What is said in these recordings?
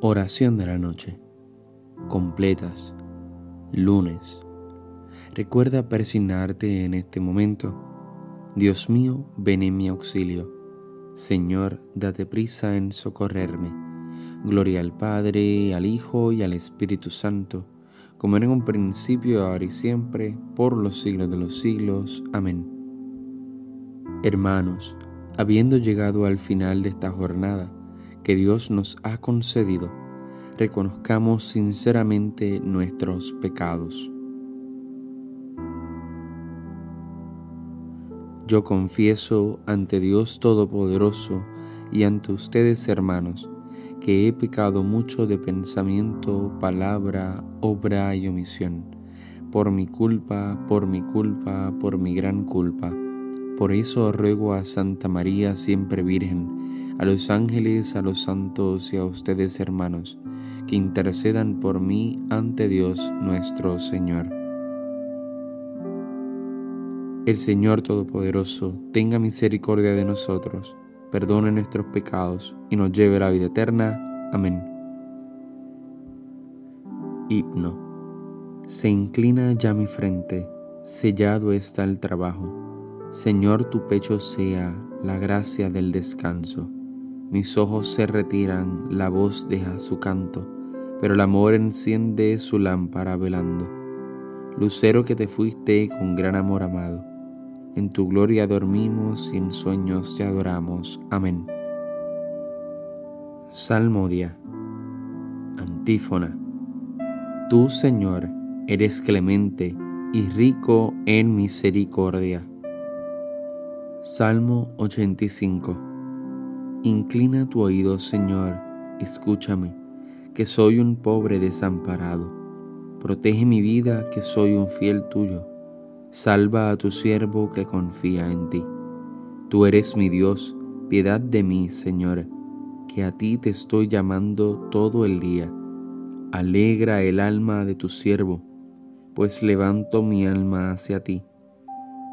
Oración de la noche. Completas. Lunes. Recuerda persignarte en este momento. Dios mío, ven en mi auxilio. Señor, date prisa en socorrerme. Gloria al Padre, al Hijo y al Espíritu Santo, como era en un principio, ahora y siempre, por los siglos de los siglos. Amén. Hermanos, habiendo llegado al final de esta jornada, que Dios nos ha concedido, reconozcamos sinceramente nuestros pecados. Yo confieso ante Dios Todopoderoso y ante ustedes, hermanos, que he pecado mucho de pensamiento, palabra, obra y omisión, por mi culpa, por mi culpa, por mi gran culpa. Por eso ruego a Santa María, siempre Virgen, a los ángeles, a los santos y a ustedes hermanos, que intercedan por mí ante Dios nuestro Señor. El Señor Todopoderoso tenga misericordia de nosotros, perdone nuestros pecados y nos lleve a la vida eterna. Amén. Himno. Se inclina ya mi frente, sellado está el trabajo. Señor, tu pecho sea la gracia del descanso. Mis ojos se retiran, la voz deja su canto, pero el amor enciende su lámpara velando. Lucero que te fuiste con gran amor amado, en tu gloria dormimos y en sueños te adoramos. Amén. Salmodia. Antífona. Tú, Señor, eres clemente y rico en misericordia. Salmo 85. Inclina tu oído, Señor, escúchame, que soy un pobre desamparado. Protege mi vida, que soy un fiel tuyo. Salva a tu siervo que confía en ti. Tú eres mi Dios, piedad de mí, Señor, que a ti te estoy llamando todo el día. Alegra el alma de tu siervo, pues levanto mi alma hacia ti.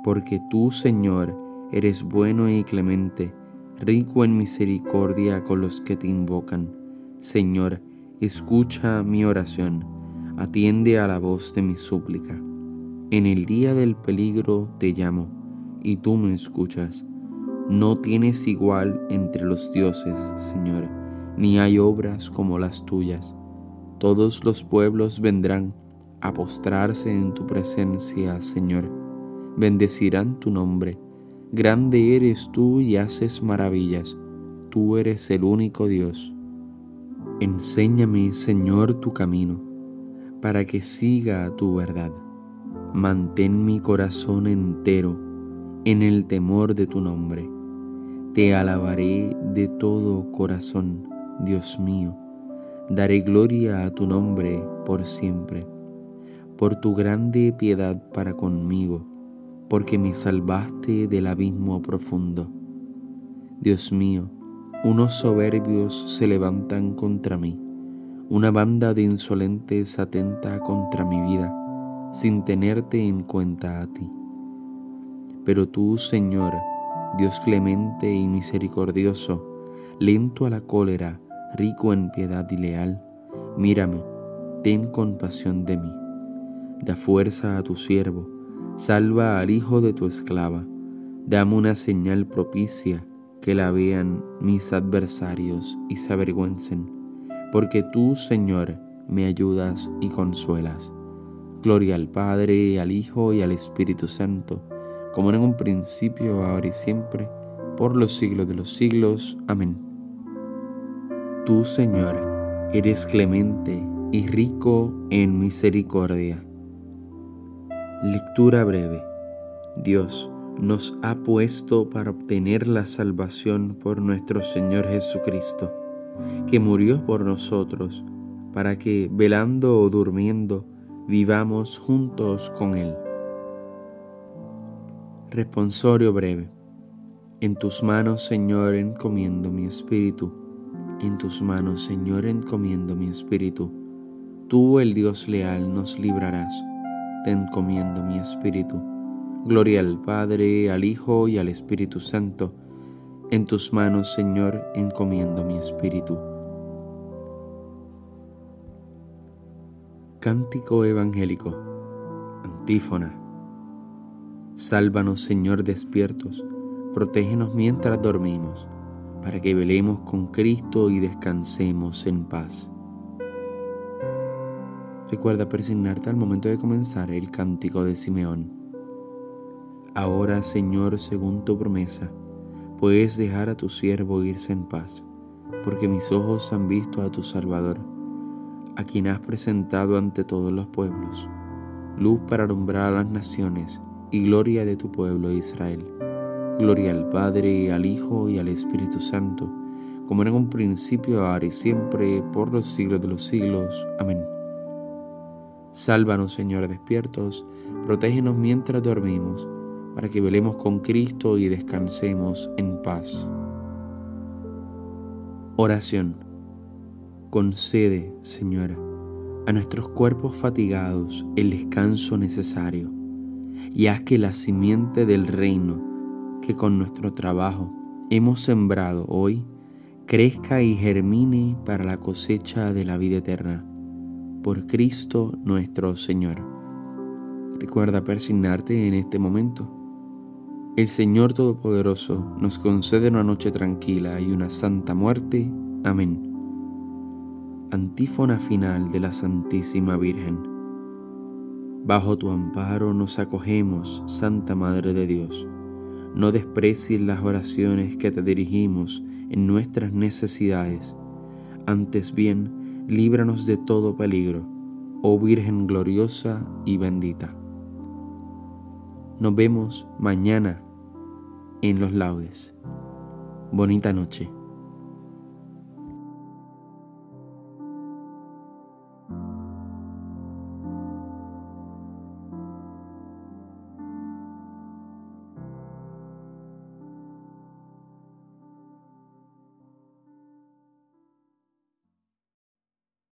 Porque tú, Señor, eres bueno y clemente rico en misericordia con los que te invocan. Señor, escucha mi oración, atiende a la voz de mi súplica. En el día del peligro te llamo, y tú me escuchas. No tienes igual entre los dioses, Señor, ni hay obras como las tuyas. Todos los pueblos vendrán a postrarse en tu presencia, Señor. Bendecirán tu nombre Grande eres tú y haces maravillas, tú eres el único Dios. Enséñame, Señor, tu camino, para que siga tu verdad. Mantén mi corazón entero en el temor de tu nombre. Te alabaré de todo corazón, Dios mío. Daré gloria a tu nombre por siempre, por tu grande piedad para conmigo porque me salvaste del abismo profundo. Dios mío, unos soberbios se levantan contra mí, una banda de insolentes atenta contra mi vida, sin tenerte en cuenta a ti. Pero tú, Señor, Dios clemente y misericordioso, lento a la cólera, rico en piedad y leal, mírame, ten compasión de mí. Da fuerza a tu siervo, Salva al hijo de tu esclava. Dame una señal propicia que la vean mis adversarios y se avergüencen, porque tú, Señor, me ayudas y consuelas. Gloria al Padre, al Hijo y al Espíritu Santo, como en un principio, ahora y siempre, por los siglos de los siglos. Amén. Tú, Señor, eres clemente y rico en misericordia Lectura breve. Dios nos ha puesto para obtener la salvación por nuestro Señor Jesucristo, que murió por nosotros, para que, velando o durmiendo, vivamos juntos con Él. Responsorio breve. En tus manos, Señor, encomiendo mi espíritu. En tus manos, Señor, encomiendo mi espíritu. Tú, el Dios leal, nos librarás encomiendo mi espíritu. Gloria al Padre, al Hijo y al Espíritu Santo. En tus manos, Señor, encomiendo mi espíritu. Cántico Evangélico. Antífona. Sálvanos, Señor, despiertos, protégenos mientras dormimos, para que velemos con Cristo y descansemos en paz. Recuerda persignarte al momento de comenzar el cántico de Simeón. Ahora, Señor, según tu promesa, puedes dejar a tu siervo irse en paz, porque mis ojos han visto a tu Salvador a quien has presentado ante todos los pueblos, luz para alumbrar a las naciones y gloria de tu pueblo Israel. Gloria al Padre, al Hijo y al Espíritu Santo, como era en un principio, ahora y siempre, por los siglos de los siglos. Amén. Sálvanos, Señor, despiertos, protégenos mientras dormimos, para que velemos con Cristo y descansemos en paz. Oración Concede, Señora, a nuestros cuerpos fatigados el descanso necesario y haz que la simiente del reino que con nuestro trabajo hemos sembrado hoy crezca y germine para la cosecha de la vida eterna. Por Cristo nuestro Señor. Recuerda persignarte en este momento. El Señor Todopoderoso nos concede una noche tranquila y una santa muerte. Amén. Antífona final de la Santísima Virgen. Bajo tu amparo nos acogemos, Santa Madre de Dios. No desprecies las oraciones que te dirigimos en nuestras necesidades. Antes bien, líbranos de todo peligro, oh Virgen gloriosa y bendita. Nos vemos mañana en los laudes. Bonita noche.